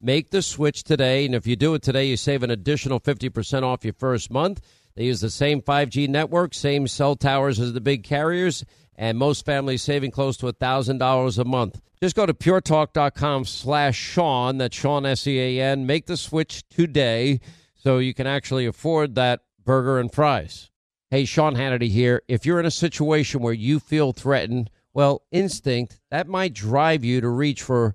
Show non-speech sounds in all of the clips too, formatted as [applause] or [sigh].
Make the switch today, and if you do it today, you save an additional 50% off your first month. They use the same 5G network, same cell towers as the big carriers, and most families saving close to $1,000 a month. Just go to puretalk.com slash Sean, that's Sean S-E-A-N. Make the switch today so you can actually afford that burger and fries. Hey, Sean Hannity here. If you're in a situation where you feel threatened, well, instinct, that might drive you to reach for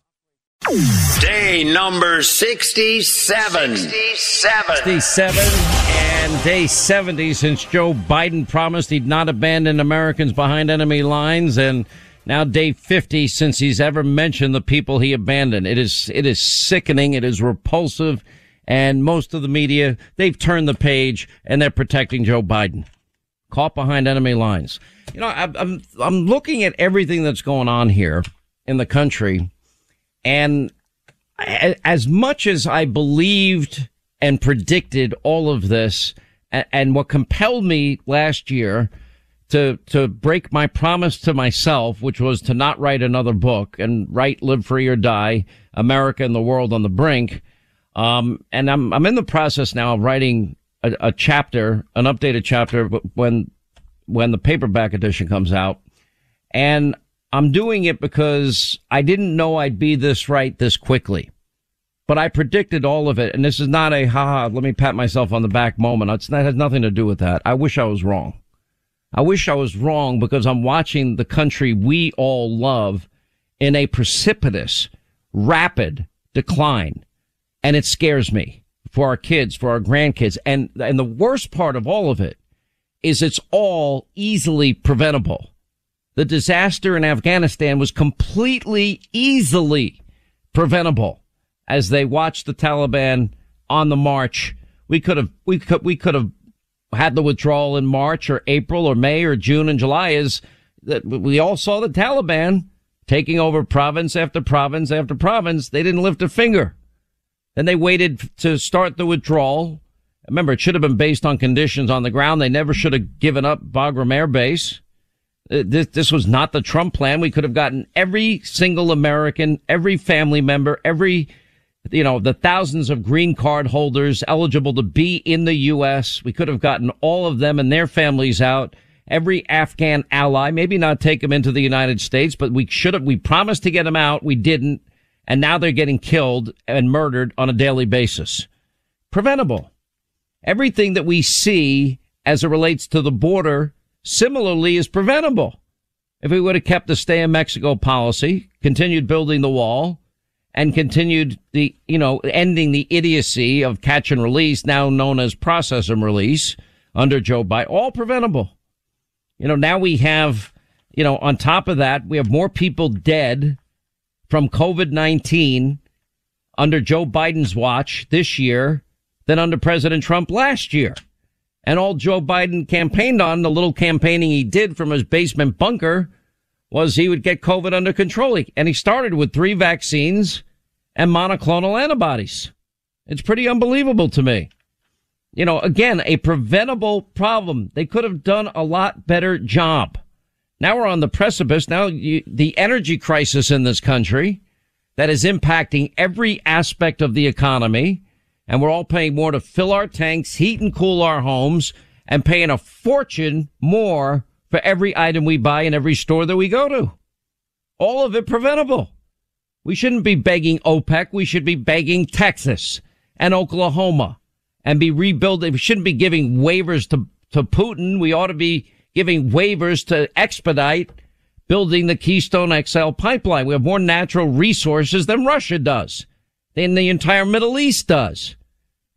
Day number 67. 67. 67 and day 70 since Joe Biden promised he'd not abandon Americans behind enemy lines and now day 50 since he's ever mentioned the people he abandoned. It is, it is sickening. It is repulsive. And most of the media, they've turned the page and they're protecting Joe Biden. Caught behind enemy lines. You know, I'm, I'm looking at everything that's going on here in the country and as much as I believed and predicted all of this, and what compelled me last year to to break my promise to myself, which was to not write another book and write "Live Free or Die: America and the World on the Brink." Um, and I'm I'm in the process now of writing a, a chapter, an updated chapter when when the paperback edition comes out, and I'm doing it because I didn't know I'd be this right this quickly. But I predicted all of it. And this is not a haha, let me pat myself on the back moment. It's, that has nothing to do with that. I wish I was wrong. I wish I was wrong because I'm watching the country we all love in a precipitous, rapid decline. And it scares me for our kids, for our grandkids. And, and the worst part of all of it is it's all easily preventable the disaster in Afghanistan was completely easily preventable as they watched the Taliban on the march. We could have, we could, we could have had the withdrawal in March or April or May or June and July is that we all saw the Taliban taking over province after province after province. They didn't lift a finger. Then they waited to start the withdrawal. Remember, it should have been based on conditions on the ground. They never should have given up Bagram Air Base. Uh, this, this was not the Trump plan. We could have gotten every single American, every family member, every, you know, the thousands of green card holders eligible to be in the U.S. We could have gotten all of them and their families out. Every Afghan ally, maybe not take them into the United States, but we should have, we promised to get them out. We didn't. And now they're getting killed and murdered on a daily basis. Preventable. Everything that we see as it relates to the border similarly is preventable. If we would have kept the stay in Mexico policy, continued building the wall, and continued the, you know, ending the idiocy of catch and release, now known as process and release under Joe Biden, all preventable. You know, now we have, you know, on top of that, we have more people dead from COVID-19 under Joe Biden's watch this year than under President Trump last year. And all Joe Biden campaigned on, the little campaigning he did from his basement bunker, was he would get COVID under control. And he started with three vaccines and monoclonal antibodies. It's pretty unbelievable to me. You know, again, a preventable problem. They could have done a lot better job. Now we're on the precipice. Now you, the energy crisis in this country that is impacting every aspect of the economy. And we're all paying more to fill our tanks, heat and cool our homes and paying a fortune more for every item we buy in every store that we go to. All of it preventable. We shouldn't be begging OPEC. We should be begging Texas and Oklahoma and be rebuilding. We shouldn't be giving waivers to, to Putin. We ought to be giving waivers to expedite building the Keystone XL pipeline. We have more natural resources than Russia does, than the entire Middle East does.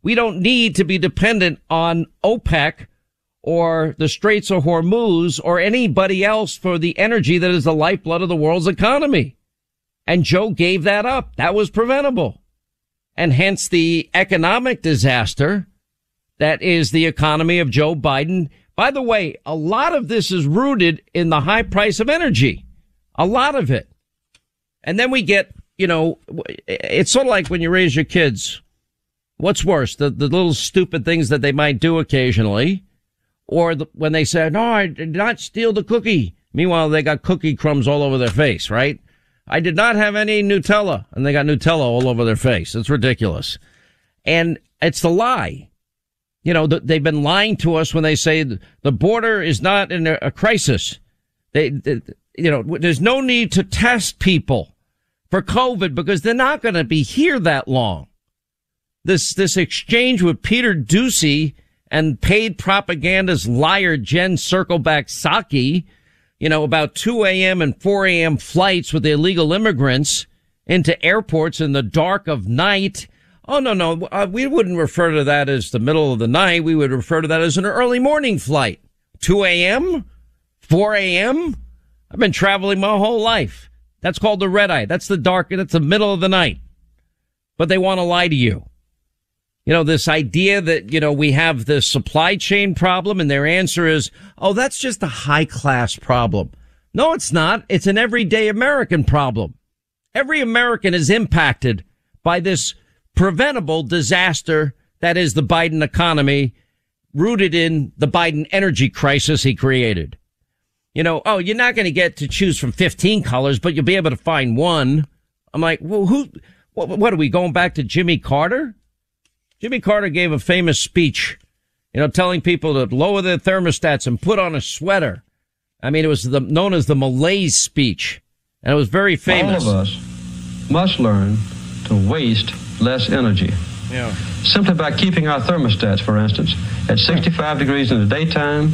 We don't need to be dependent on OPEC or the Straits of Hormuz or anybody else for the energy that is the lifeblood of the world's economy. And Joe gave that up. That was preventable and hence the economic disaster that is the economy of Joe Biden. By the way, a lot of this is rooted in the high price of energy. A lot of it. And then we get, you know, it's sort of like when you raise your kids. What's worse, the, the little stupid things that they might do occasionally, or the, when they say, no, I did not steal the cookie. Meanwhile, they got cookie crumbs all over their face, right? I did not have any Nutella. And they got Nutella all over their face. It's ridiculous. And it's the lie. You know, they've been lying to us when they say the border is not in a crisis. They, they you know, there's no need to test people for COVID because they're not going to be here that long. This, this exchange with Peter Doocy and paid propaganda's liar Jen Circleback Psaki, you know, about 2 a.m. and 4 a.m. flights with illegal immigrants into airports in the dark of night. Oh, no, no. Uh, we wouldn't refer to that as the middle of the night. We would refer to that as an early morning flight. 2 a.m., 4 a.m. I've been traveling my whole life. That's called the red eye. That's the dark, that's the middle of the night. But they want to lie to you you know, this idea that, you know, we have this supply chain problem and their answer is, oh, that's just a high class problem. No, it's not. It's an everyday American problem. Every American is impacted by this preventable disaster that is the Biden economy rooted in the Biden energy crisis he created. You know, oh, you're not going to get to choose from 15 colors, but you'll be able to find one. I'm like, well, who, what, what are we going back to Jimmy Carter? Jimmy Carter gave a famous speech, you know, telling people to lower their thermostats and put on a sweater. I mean, it was the, known as the malaise speech, and it was very famous. All of us must learn to waste less energy. Yeah. Simply by keeping our thermostats, for instance, at 65 degrees in the daytime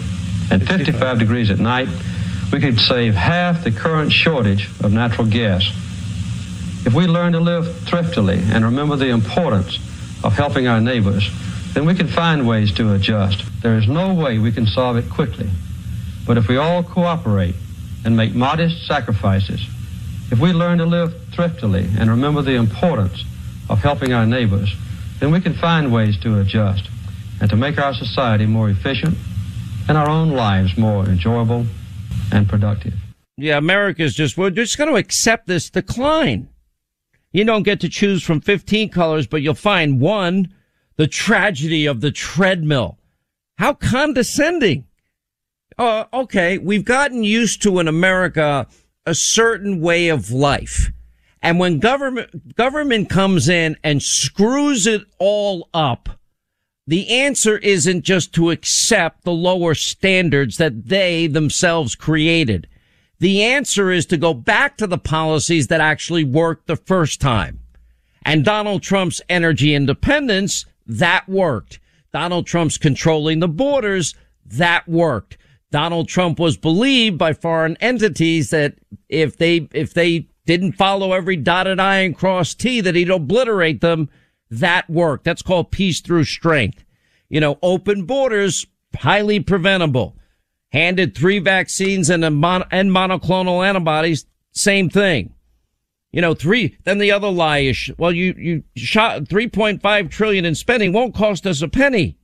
and 55 degrees at night, we could save half the current shortage of natural gas. If we learn to live thriftily and remember the importance of helping our neighbors, then we can find ways to adjust. There is no way we can solve it quickly. But if we all cooperate and make modest sacrifices, if we learn to live thriftily and remember the importance of helping our neighbors, then we can find ways to adjust and to make our society more efficient and our own lives more enjoyable and productive. Yeah, America's just, we're just going to accept this decline. You don't get to choose from 15 colors, but you'll find one, the tragedy of the treadmill. How condescending. Uh, okay. We've gotten used to in America a certain way of life. And when government, government comes in and screws it all up, the answer isn't just to accept the lower standards that they themselves created. The answer is to go back to the policies that actually worked the first time. And Donald Trump's energy independence, that worked. Donald Trump's controlling the borders, that worked. Donald Trump was believed by foreign entities that if they, if they didn't follow every dotted I and crossed T, that he'd obliterate them. That worked. That's called peace through strength. You know, open borders, highly preventable handed three vaccines and, mon- and monoclonal antibodies, same thing. You know, three, then the other lie is, well, you, you shot 3.5 trillion in spending won't cost us a penny.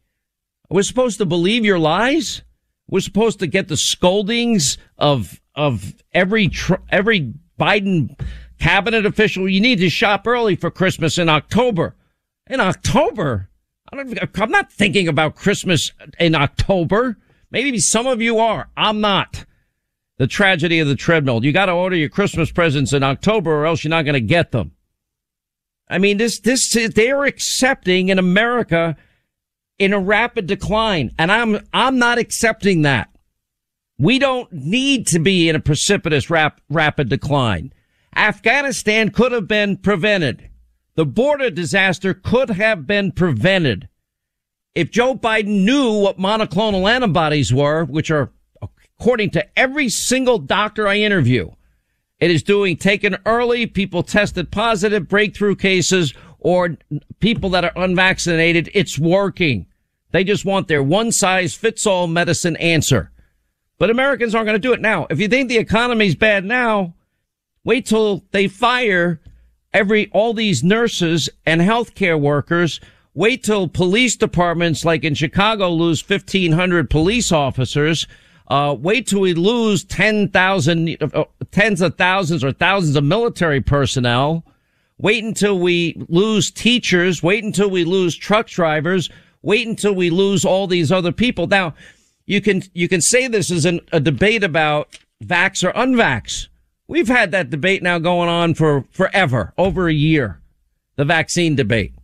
We're supposed to believe your lies? We're supposed to get the scoldings of, of every, tr- every Biden cabinet official. You need to shop early for Christmas in October. In October? I'm not thinking about Christmas in October. Maybe some of you are. I'm not. The tragedy of the treadmill. You got to order your Christmas presents in October or else you're not going to get them. I mean, this, this, they're accepting in America in a rapid decline. And I'm, I'm not accepting that. We don't need to be in a precipitous rap, rapid decline. Afghanistan could have been prevented. The border disaster could have been prevented. If Joe Biden knew what monoclonal antibodies were, which are, according to every single doctor I interview, it is doing taken early, people tested positive, breakthrough cases, or people that are unvaccinated. It's working. They just want their one size fits all medicine answer. But Americans aren't going to do it now. If you think the economy's bad now, wait till they fire every, all these nurses and healthcare workers. Wait till police departments like in Chicago lose 1500 police officers. Uh, wait till we lose 10,000, uh, tens of thousands or thousands of military personnel. Wait until we lose teachers. Wait until we lose truck drivers. Wait until we lose all these other people. Now, you can, you can say this is an, a debate about vax or unvax. We've had that debate now going on for forever, over a year. The vaccine debate.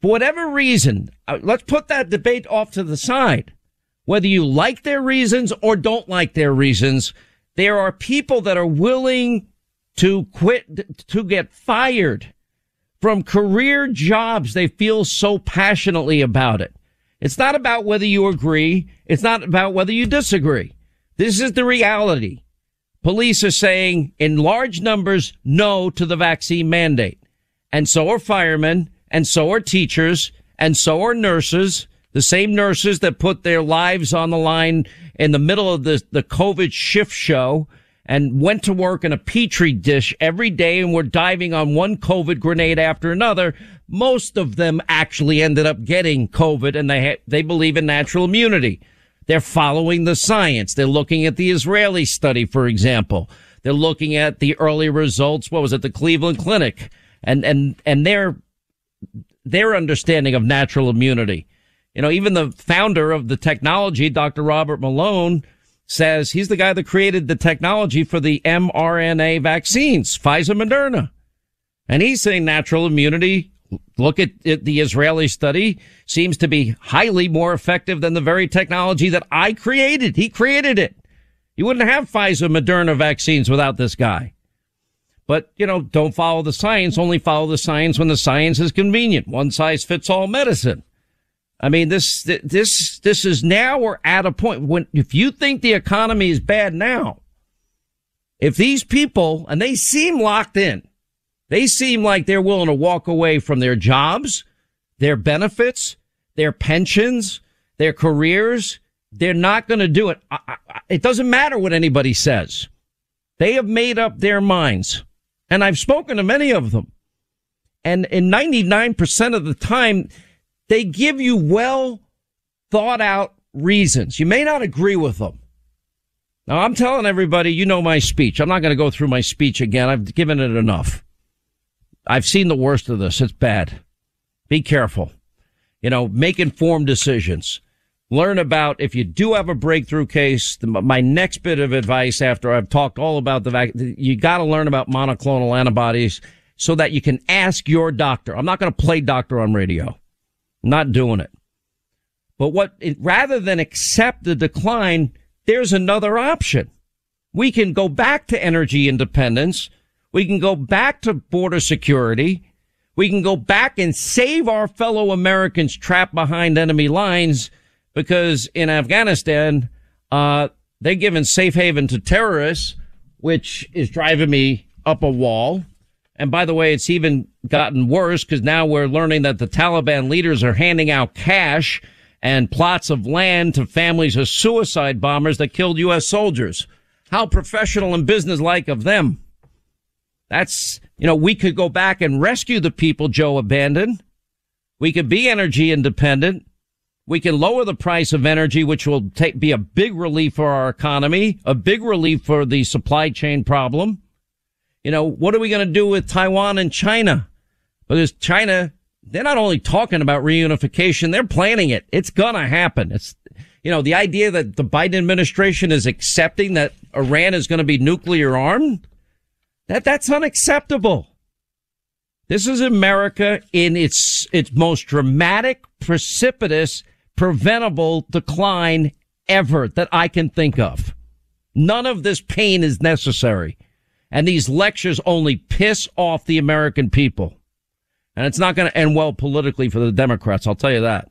For whatever reason, uh, let's put that debate off to the side. Whether you like their reasons or don't like their reasons, there are people that are willing to quit, to get fired from career jobs they feel so passionately about it. It's not about whether you agree. It's not about whether you disagree. This is the reality. Police are saying in large numbers no to the vaccine mandate. And so are firemen, and so are teachers, and so are nurses, the same nurses that put their lives on the line in the middle of the, the COVID shift show and went to work in a petri dish every day and were diving on one COVID grenade after another. Most of them actually ended up getting COVID and they, ha- they believe in natural immunity. They're following the science. They're looking at the Israeli study, for example. They're looking at the early results. What was it? The Cleveland Clinic and, and, and their, their understanding of natural immunity. You know, even the founder of the technology, Dr. Robert Malone, says he's the guy that created the technology for the mRNA vaccines, Pfizer Moderna. And he's saying natural immunity, look at it, the Israeli study, seems to be highly more effective than the very technology that I created. He created it. You wouldn't have Pfizer Moderna vaccines without this guy. But, you know, don't follow the science, only follow the science when the science is convenient. One size fits all medicine. I mean, this, this, this is now we're at a point when, if you think the economy is bad now, if these people, and they seem locked in, they seem like they're willing to walk away from their jobs, their benefits, their pensions, their careers. They're not going to do it. I, I, it doesn't matter what anybody says. They have made up their minds. And I've spoken to many of them. And in 99% of the time, they give you well thought out reasons. You may not agree with them. Now I'm telling everybody, you know my speech. I'm not going to go through my speech again. I've given it enough. I've seen the worst of this. It's bad. Be careful. You know, make informed decisions. Learn about if you do have a breakthrough case. The, my next bit of advice after I've talked all about the vac, you got to learn about monoclonal antibodies so that you can ask your doctor. I'm not going to play doctor on radio. Not doing it. But what, rather than accept the decline, there's another option. We can go back to energy independence. We can go back to border security. We can go back and save our fellow Americans trapped behind enemy lines because in Afghanistan, uh, they're giving safe haven to terrorists, which is driving me up a wall. And by the way, it's even gotten worse because now we're learning that the Taliban leaders are handing out cash and plots of land to families of suicide bombers that killed U.S. soldiers. How professional and businesslike of them. That's, you know, we could go back and rescue the people Joe abandoned. We could be energy independent. We can lower the price of energy, which will take, be a big relief for our economy, a big relief for the supply chain problem. You know, what are we going to do with Taiwan and China? Because China they're not only talking about reunification, they're planning it. It's gonna happen. It's, you know, the idea that the Biden administration is accepting that Iran is going to be nuclear armed, that, that's unacceptable. This is America in its, its most dramatic, precipitous, preventable decline ever that I can think of. None of this pain is necessary. And these lectures only piss off the American people. And it's not going to end well politically for the Democrats. I'll tell you that.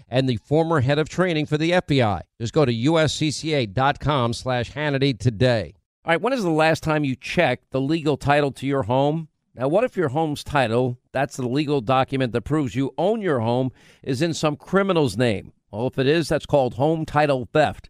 and the former head of training for the FBI. Just go to uscca.com slash Hannity today. All right, when is the last time you checked the legal title to your home? Now, what if your home's title, that's the legal document that proves you own your home, is in some criminal's name? Well, if it is, that's called home title theft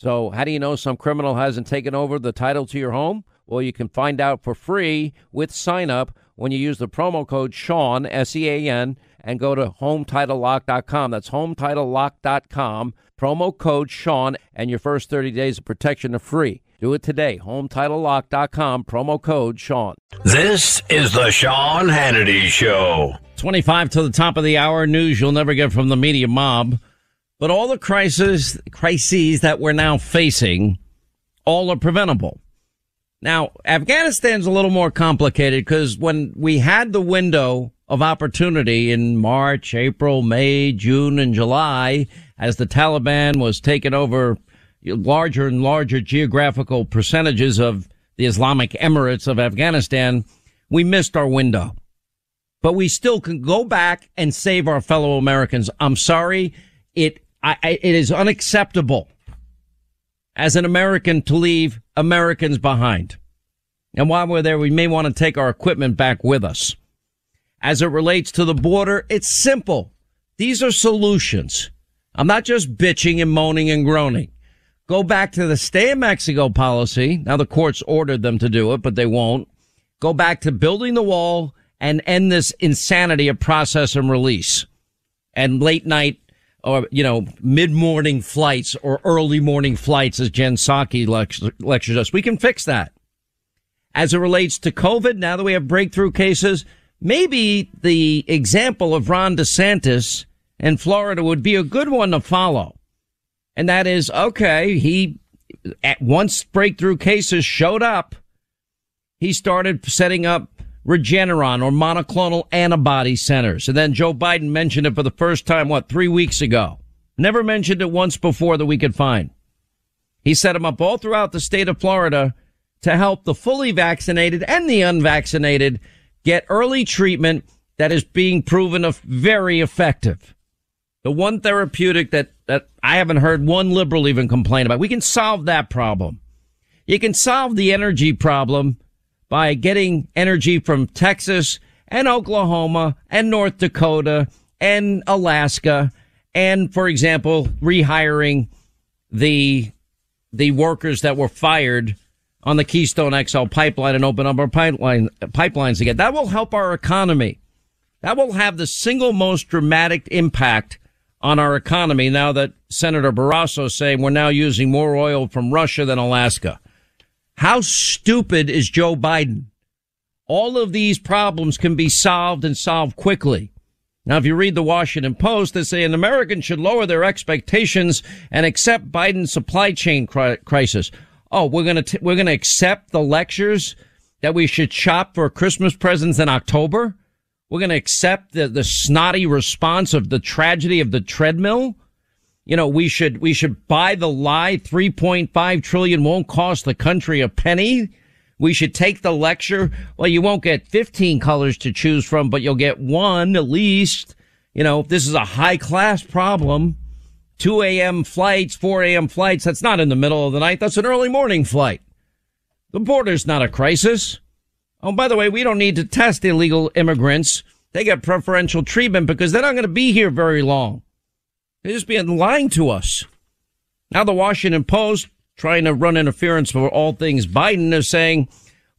So, how do you know some criminal hasn't taken over the title to your home? Well, you can find out for free with sign up when you use the promo code Sean, S E A N, and go to HometitleLock.com. That's HometitleLock.com. Promo code Sean, and your first 30 days of protection are free. Do it today. HometitleLock.com. Promo code Sean. This is the Sean Hannity Show. 25 to the top of the hour. News you'll never get from the media mob. But all the crises, crises that we're now facing, all are preventable. Now, Afghanistan's a little more complicated because when we had the window of opportunity in March, April, May, June, and July, as the Taliban was taking over larger and larger geographical percentages of the Islamic Emirates of Afghanistan, we missed our window. But we still can go back and save our fellow Americans. I'm sorry. It I, I, it is unacceptable as an American to leave Americans behind. And while we're there, we may want to take our equipment back with us. As it relates to the border, it's simple. These are solutions. I'm not just bitching and moaning and groaning. Go back to the stay in Mexico policy. Now the courts ordered them to do it, but they won't. Go back to building the wall and end this insanity of process and release and late night or, you know, mid-morning flights or early morning flights as Jen Psaki lectures us. We can fix that. As it relates to COVID, now that we have breakthrough cases, maybe the example of Ron DeSantis in Florida would be a good one to follow. And that is, okay, he, at once breakthrough cases showed up, he started setting up Regeneron or monoclonal antibody centers. And then Joe Biden mentioned it for the first time, what, three weeks ago. Never mentioned it once before that we could find. He set them up all throughout the state of Florida to help the fully vaccinated and the unvaccinated get early treatment that is being proven very effective. The one therapeutic that, that I haven't heard one liberal even complain about. We can solve that problem. You can solve the energy problem by getting energy from Texas and Oklahoma and North Dakota and Alaska. And for example, rehiring the, the workers that were fired on the Keystone XL pipeline and open up our pipeline, pipelines again. That will help our economy. That will have the single most dramatic impact on our economy now that Senator Barrasso saying we're now using more oil from Russia than Alaska. How stupid is Joe Biden? All of these problems can be solved and solved quickly. Now, if you read the Washington Post, they say an American should lower their expectations and accept Biden's supply chain crisis oh, we're going to, we're going to accept the lectures that we should shop for Christmas presents in October. We're going to accept the, the snotty response of the tragedy of the treadmill. You know, we should, we should buy the lie 3.5 trillion won't cost the country a penny. We should take the lecture. Well, you won't get 15 colors to choose from, but you'll get one at least. You know, this is a high class problem. 2 a.m. flights, 4 a.m. flights. That's not in the middle of the night. That's an early morning flight. The border's not a crisis. Oh, by the way, we don't need to test illegal immigrants. They get preferential treatment because they're not going to be here very long. They're just being lying to us. Now the Washington Post, trying to run interference for all things Biden, is saying,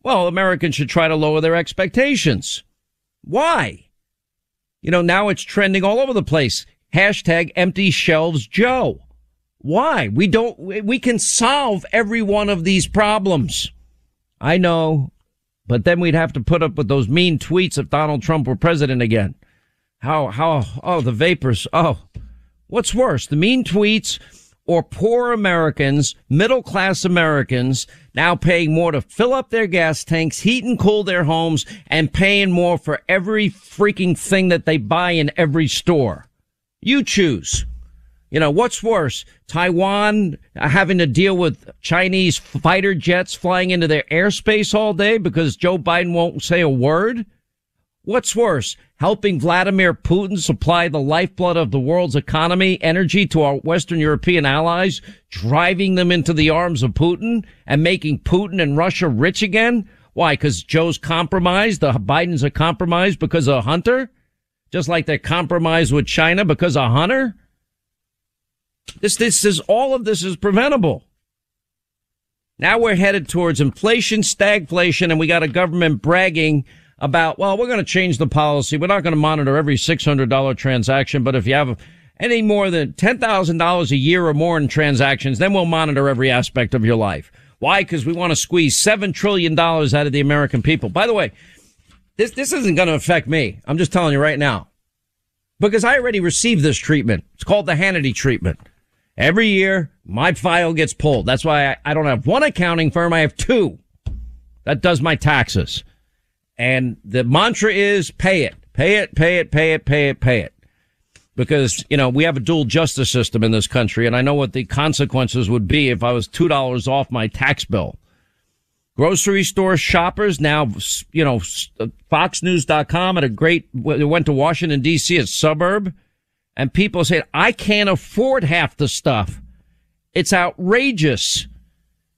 well, Americans should try to lower their expectations. Why? You know, now it's trending all over the place. Hashtag empty shelves Joe. Why? We don't, we can solve every one of these problems. I know, but then we'd have to put up with those mean tweets if Donald Trump were president again. How, how, oh, the vapors. Oh, what's worse, the mean tweets or poor Americans, middle class Americans now paying more to fill up their gas tanks, heat and cool their homes and paying more for every freaking thing that they buy in every store. You choose. You know, what's worse? Taiwan having to deal with Chinese fighter jets flying into their airspace all day because Joe Biden won't say a word? What's worse? Helping Vladimir Putin supply the lifeblood of the world's economy, energy to our Western European allies, driving them into the arms of Putin and making Putin and Russia rich again? Why? Because Joe's compromised? The Biden's are compromised because of Hunter? just like they're compromised with China because of Hunter. This, this is, all of this is preventable. Now we're headed towards inflation, stagflation, and we got a government bragging about, well, we're going to change the policy. We're not going to monitor every $600 transaction, but if you have any more than $10,000 a year or more in transactions, then we'll monitor every aspect of your life. Why? Because we want to squeeze $7 trillion out of the American people. By the way, this, this isn't going to affect me. I'm just telling you right now. Because I already received this treatment. It's called the Hannity treatment. Every year, my file gets pulled. That's why I, I don't have one accounting firm. I have two that does my taxes. And the mantra is pay it, pay it, pay it, pay it, pay it, pay it. Because, you know, we have a dual justice system in this country and I know what the consequences would be if I was $2 off my tax bill. Grocery store shoppers now, you know, uh, FoxNews.com at a great, went to Washington DC, a suburb, and people say, I can't afford half the stuff. It's outrageous.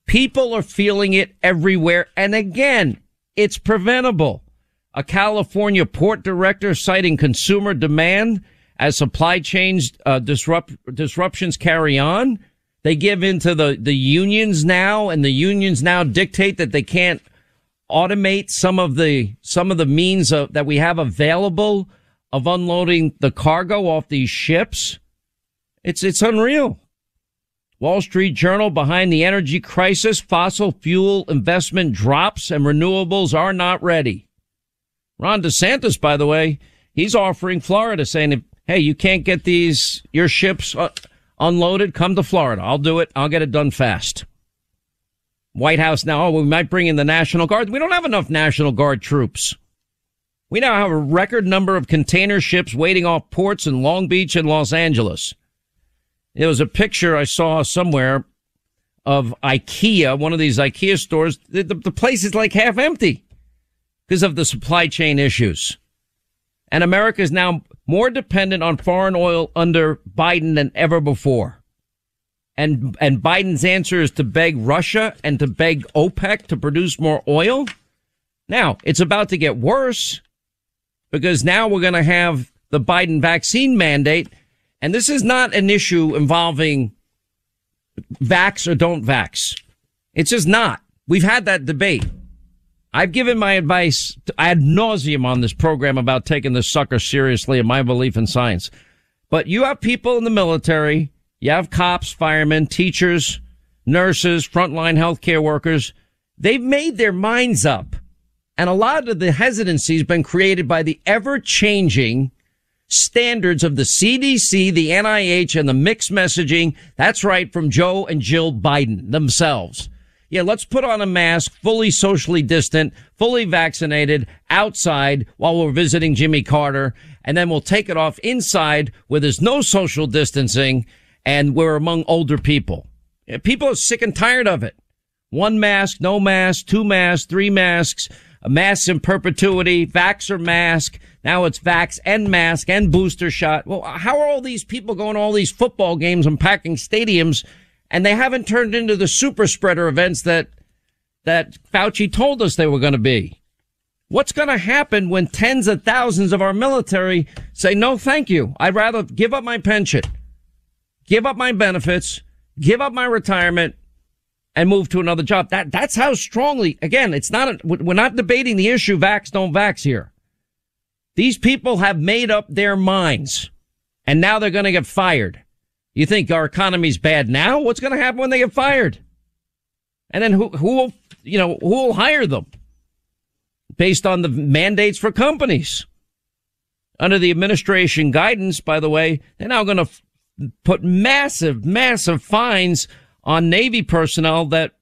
People are feeling it everywhere. And again, it's preventable. A California port director citing consumer demand as supply chains uh, disrupt, disruptions carry on. They give into the, the unions now and the unions now dictate that they can't automate some of the, some of the means of, that we have available of unloading the cargo off these ships. It's, it's unreal. Wall Street Journal behind the energy crisis, fossil fuel investment drops and renewables are not ready. Ron DeSantis, by the way, he's offering Florida saying, hey, you can't get these, your ships, uh, unloaded, come to Florida. I'll do it. I'll get it done fast. White House now, oh, we might bring in the National Guard. We don't have enough National Guard troops. We now have a record number of container ships waiting off ports in Long Beach and Los Angeles. There was a picture I saw somewhere of IKEA, one of these IKEA stores. The, the, the place is like half empty because of the supply chain issues. And America is now more dependent on foreign oil under Biden than ever before. And, and Biden's answer is to beg Russia and to beg OPEC to produce more oil. Now it's about to get worse because now we're going to have the Biden vaccine mandate. And this is not an issue involving vax or don't vax. It's just not. We've had that debate. I've given my advice ad nauseum on this program about taking this sucker seriously and my belief in science. But you have people in the military, you have cops, firemen, teachers, nurses, frontline healthcare workers. They've made their minds up. And a lot of the hesitancy has been created by the ever changing standards of the CDC, the NIH, and the mixed messaging. That's right, from Joe and Jill Biden themselves. Yeah, let's put on a mask, fully socially distant, fully vaccinated, outside while we're visiting Jimmy Carter, and then we'll take it off inside where there's no social distancing and we're among older people. People are sick and tired of it. One mask, no mask, two masks, three masks, a mask in perpetuity, vax or mask. Now it's vax and mask and booster shot. Well, how are all these people going to all these football games and packing stadiums and they haven't turned into the super spreader events that, that Fauci told us they were going to be? What's going to happen when tens of thousands of our military say, no, thank you. I'd rather give up my pension, give up my benefits, give up my retirement and move to another job. That, that's how strongly, again, it's not, a, we're not debating the issue vax, don't vax here. These people have made up their minds and now they're going to get fired. You think our economy's bad now? What's going to happen when they get fired? And then who, who will, you know, who will hire them based on the mandates for companies? Under the administration guidance, by the way, they're now going to put massive, massive fines on Navy personnel that,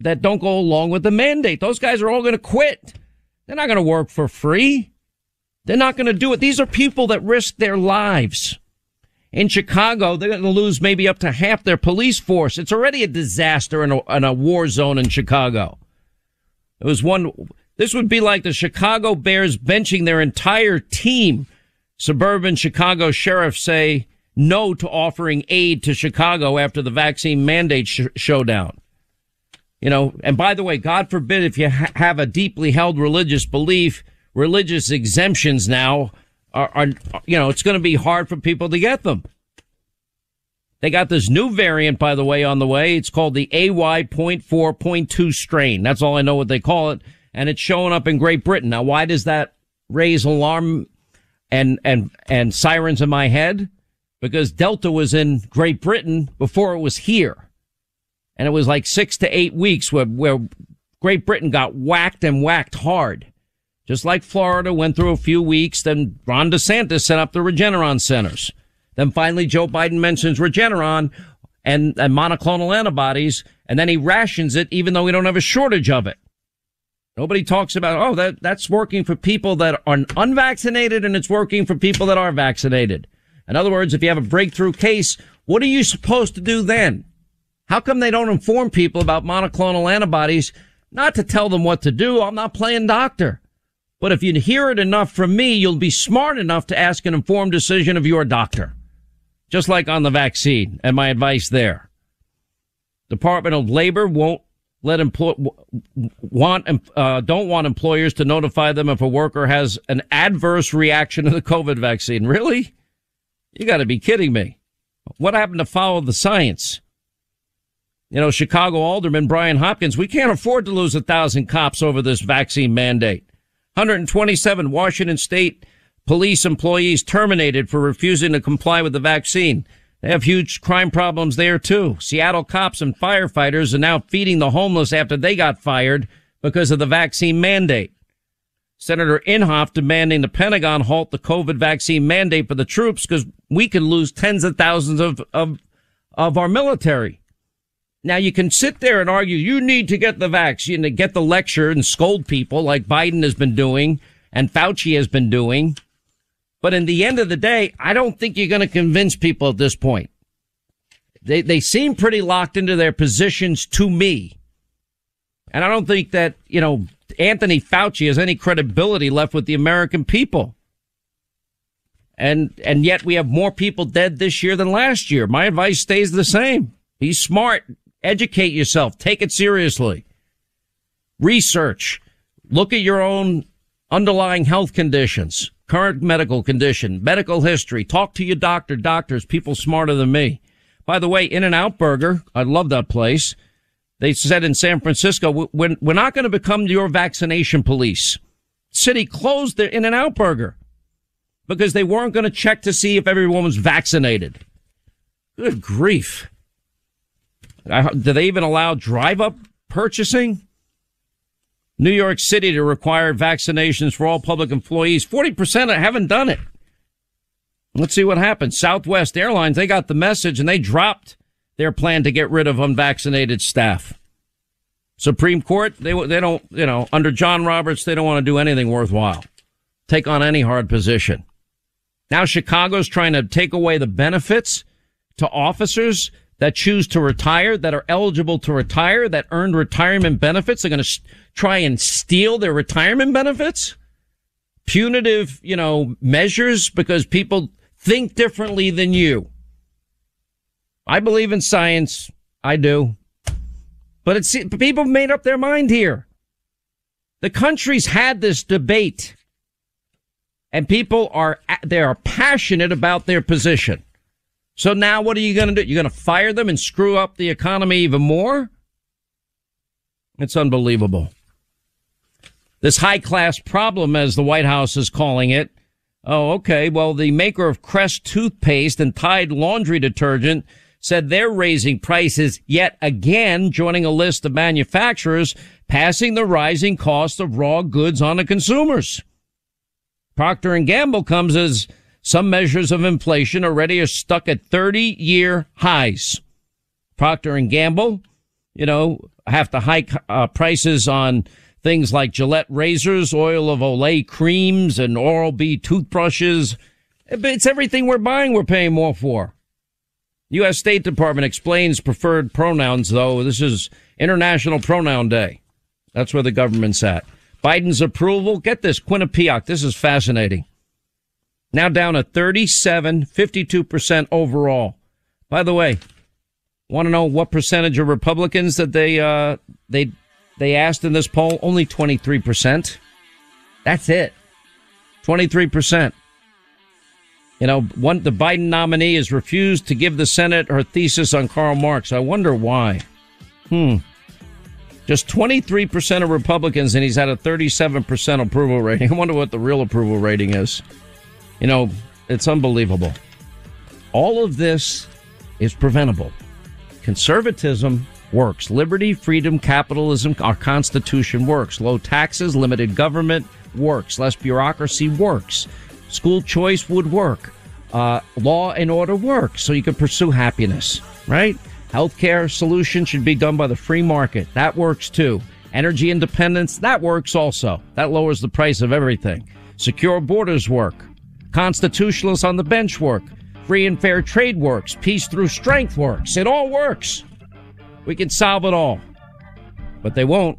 that don't go along with the mandate. Those guys are all going to quit. They're not going to work for free. They're not going to do it. These are people that risk their lives. In Chicago, they're going to lose maybe up to half their police force. It's already a disaster in a, in a war zone in Chicago. It was one, this would be like the Chicago Bears benching their entire team. Suburban Chicago sheriffs say no to offering aid to Chicago after the vaccine mandate sh- showdown. You know, and by the way, God forbid if you ha- have a deeply held religious belief, religious exemptions now are, are you know, it's going to be hard for people to get them. They got this new variant, by the way, on the way. It's called the AY.4.2 strain. That's all I know what they call it. And it's showing up in Great Britain. Now, why does that raise alarm and, and, and sirens in my head? Because Delta was in Great Britain before it was here. And it was like six to eight weeks where, where Great Britain got whacked and whacked hard. Just like Florida went through a few weeks, then Ron DeSantis set up the Regeneron centers. Then finally Joe Biden mentions Regeneron and, and monoclonal antibodies, and then he rations it even though we don't have a shortage of it. Nobody talks about, oh, that, that's working for people that are unvaccinated and it's working for people that are vaccinated. In other words, if you have a breakthrough case, what are you supposed to do then? How come they don't inform people about monoclonal antibodies? Not to tell them what to do. I'm not playing doctor. But if you hear it enough from me, you'll be smart enough to ask an informed decision of your doctor. Just like on the vaccine and my advice there. Department of Labor won't let employ, want, uh, don't want employers to notify them if a worker has an adverse reaction to the COVID vaccine. Really? You gotta be kidding me. What happened to follow the science? You know, Chicago Alderman Brian Hopkins, we can't afford to lose a thousand cops over this vaccine mandate. 127 Washington state police employees terminated for refusing to comply with the vaccine. They have huge crime problems there too. Seattle cops and firefighters are now feeding the homeless after they got fired because of the vaccine mandate. Senator Inhofe demanding the Pentagon halt the COVID vaccine mandate for the troops because we could lose tens of thousands of, of, of our military. Now you can sit there and argue you need to get the vaccine, to get the lecture and scold people like Biden has been doing and Fauci has been doing. But in the end of the day, I don't think you're going to convince people at this point. They, they seem pretty locked into their positions to me. And I don't think that, you know, Anthony Fauci has any credibility left with the American people. And, and yet we have more people dead this year than last year. My advice stays the same. Be smart. Educate yourself. Take it seriously. Research. Look at your own underlying health conditions, current medical condition, medical history. Talk to your doctor, doctors, people smarter than me. By the way, In-N-Out Burger, I love that place. They said in San Francisco, we're, we're not going to become your vaccination police. City closed their In-N-Out Burger because they weren't going to check to see if everyone was vaccinated. Good grief. Do they even allow drive up purchasing? New York City to require vaccinations for all public employees. 40% haven't done it. Let's see what happens. Southwest Airlines, they got the message and they dropped their plan to get rid of unvaccinated staff. Supreme Court, they, they don't, you know, under John Roberts, they don't want to do anything worthwhile. Take on any hard position. Now Chicago's trying to take away the benefits to officers that choose to retire, that are eligible to retire, that earned retirement benefits. They're going to try and steal their retirement benefits. Punitive, you know, measures because people think differently than you. I believe in science. I do. But it's, people made up their mind here. The country's had this debate and people are, they are passionate about their position. So now what are you going to do? You're going to fire them and screw up the economy even more? It's unbelievable. This high class problem, as the White House is calling it. Oh, okay. Well, the maker of Crest toothpaste and Tide laundry detergent said they're raising prices yet again, joining a list of manufacturers passing the rising cost of raw goods on to consumers. Procter and Gamble comes as some measures of inflation already are stuck at 30 year highs. Procter and Gamble, you know, have to hike uh, prices on things like Gillette razors, oil of Olay creams, and Oral-B toothbrushes. It's everything we're buying we're paying more for. U.S. State Department explains preferred pronouns, though. This is International Pronoun Day. That's where the government's at. Biden's approval. Get this, Quinnipiac. This is fascinating. Now down to 37, 52% overall. By the way, want to know what percentage of Republicans that they, uh, they, they asked in this poll? Only 23%. That's it. 23%. You know, one, the Biden nominee has refused to give the Senate her thesis on Karl Marx. I wonder why. Hmm. Just 23% of Republicans, and he's had a 37% approval rating. [laughs] I wonder what the real approval rating is. You know, it's unbelievable. All of this is preventable. Conservatism works. Liberty, freedom, capitalism, our Constitution works. Low taxes, limited government works. Less bureaucracy works. School choice would work. Uh, law and order work so you can pursue happiness, right? Healthcare solutions should be done by the free market. That works too. Energy independence, that works also. That lowers the price of everything. Secure borders work. Constitutionalists on the bench work. Free and fair trade works. Peace through strength works. It all works. We can solve it all. But they won't.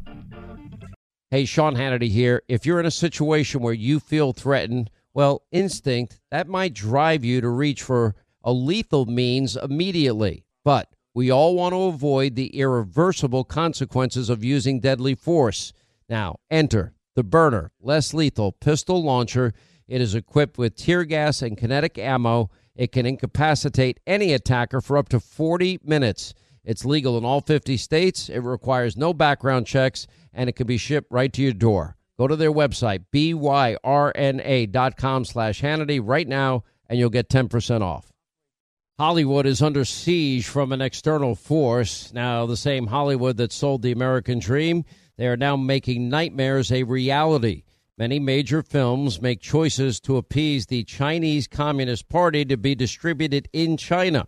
Hey, Sean Hannity here. If you're in a situation where you feel threatened, well, instinct, that might drive you to reach for a lethal means immediately. But we all want to avoid the irreversible consequences of using deadly force. Now, enter the Byrna, less lethal pistol launcher. It is equipped with tear gas and kinetic ammo. It can incapacitate any attacker for up to 40 minutes. It's legal in all 50 states. It requires no background checks, and it can be shipped right to your door. Go to their website, byrna.com slash Hannity right now, and you'll get 10% off. Hollywood is under siege from an external force. Now, the same Hollywood that sold the American dream, they are now making nightmares a reality. Many major films make choices to appease the Chinese Communist Party to be distributed in China.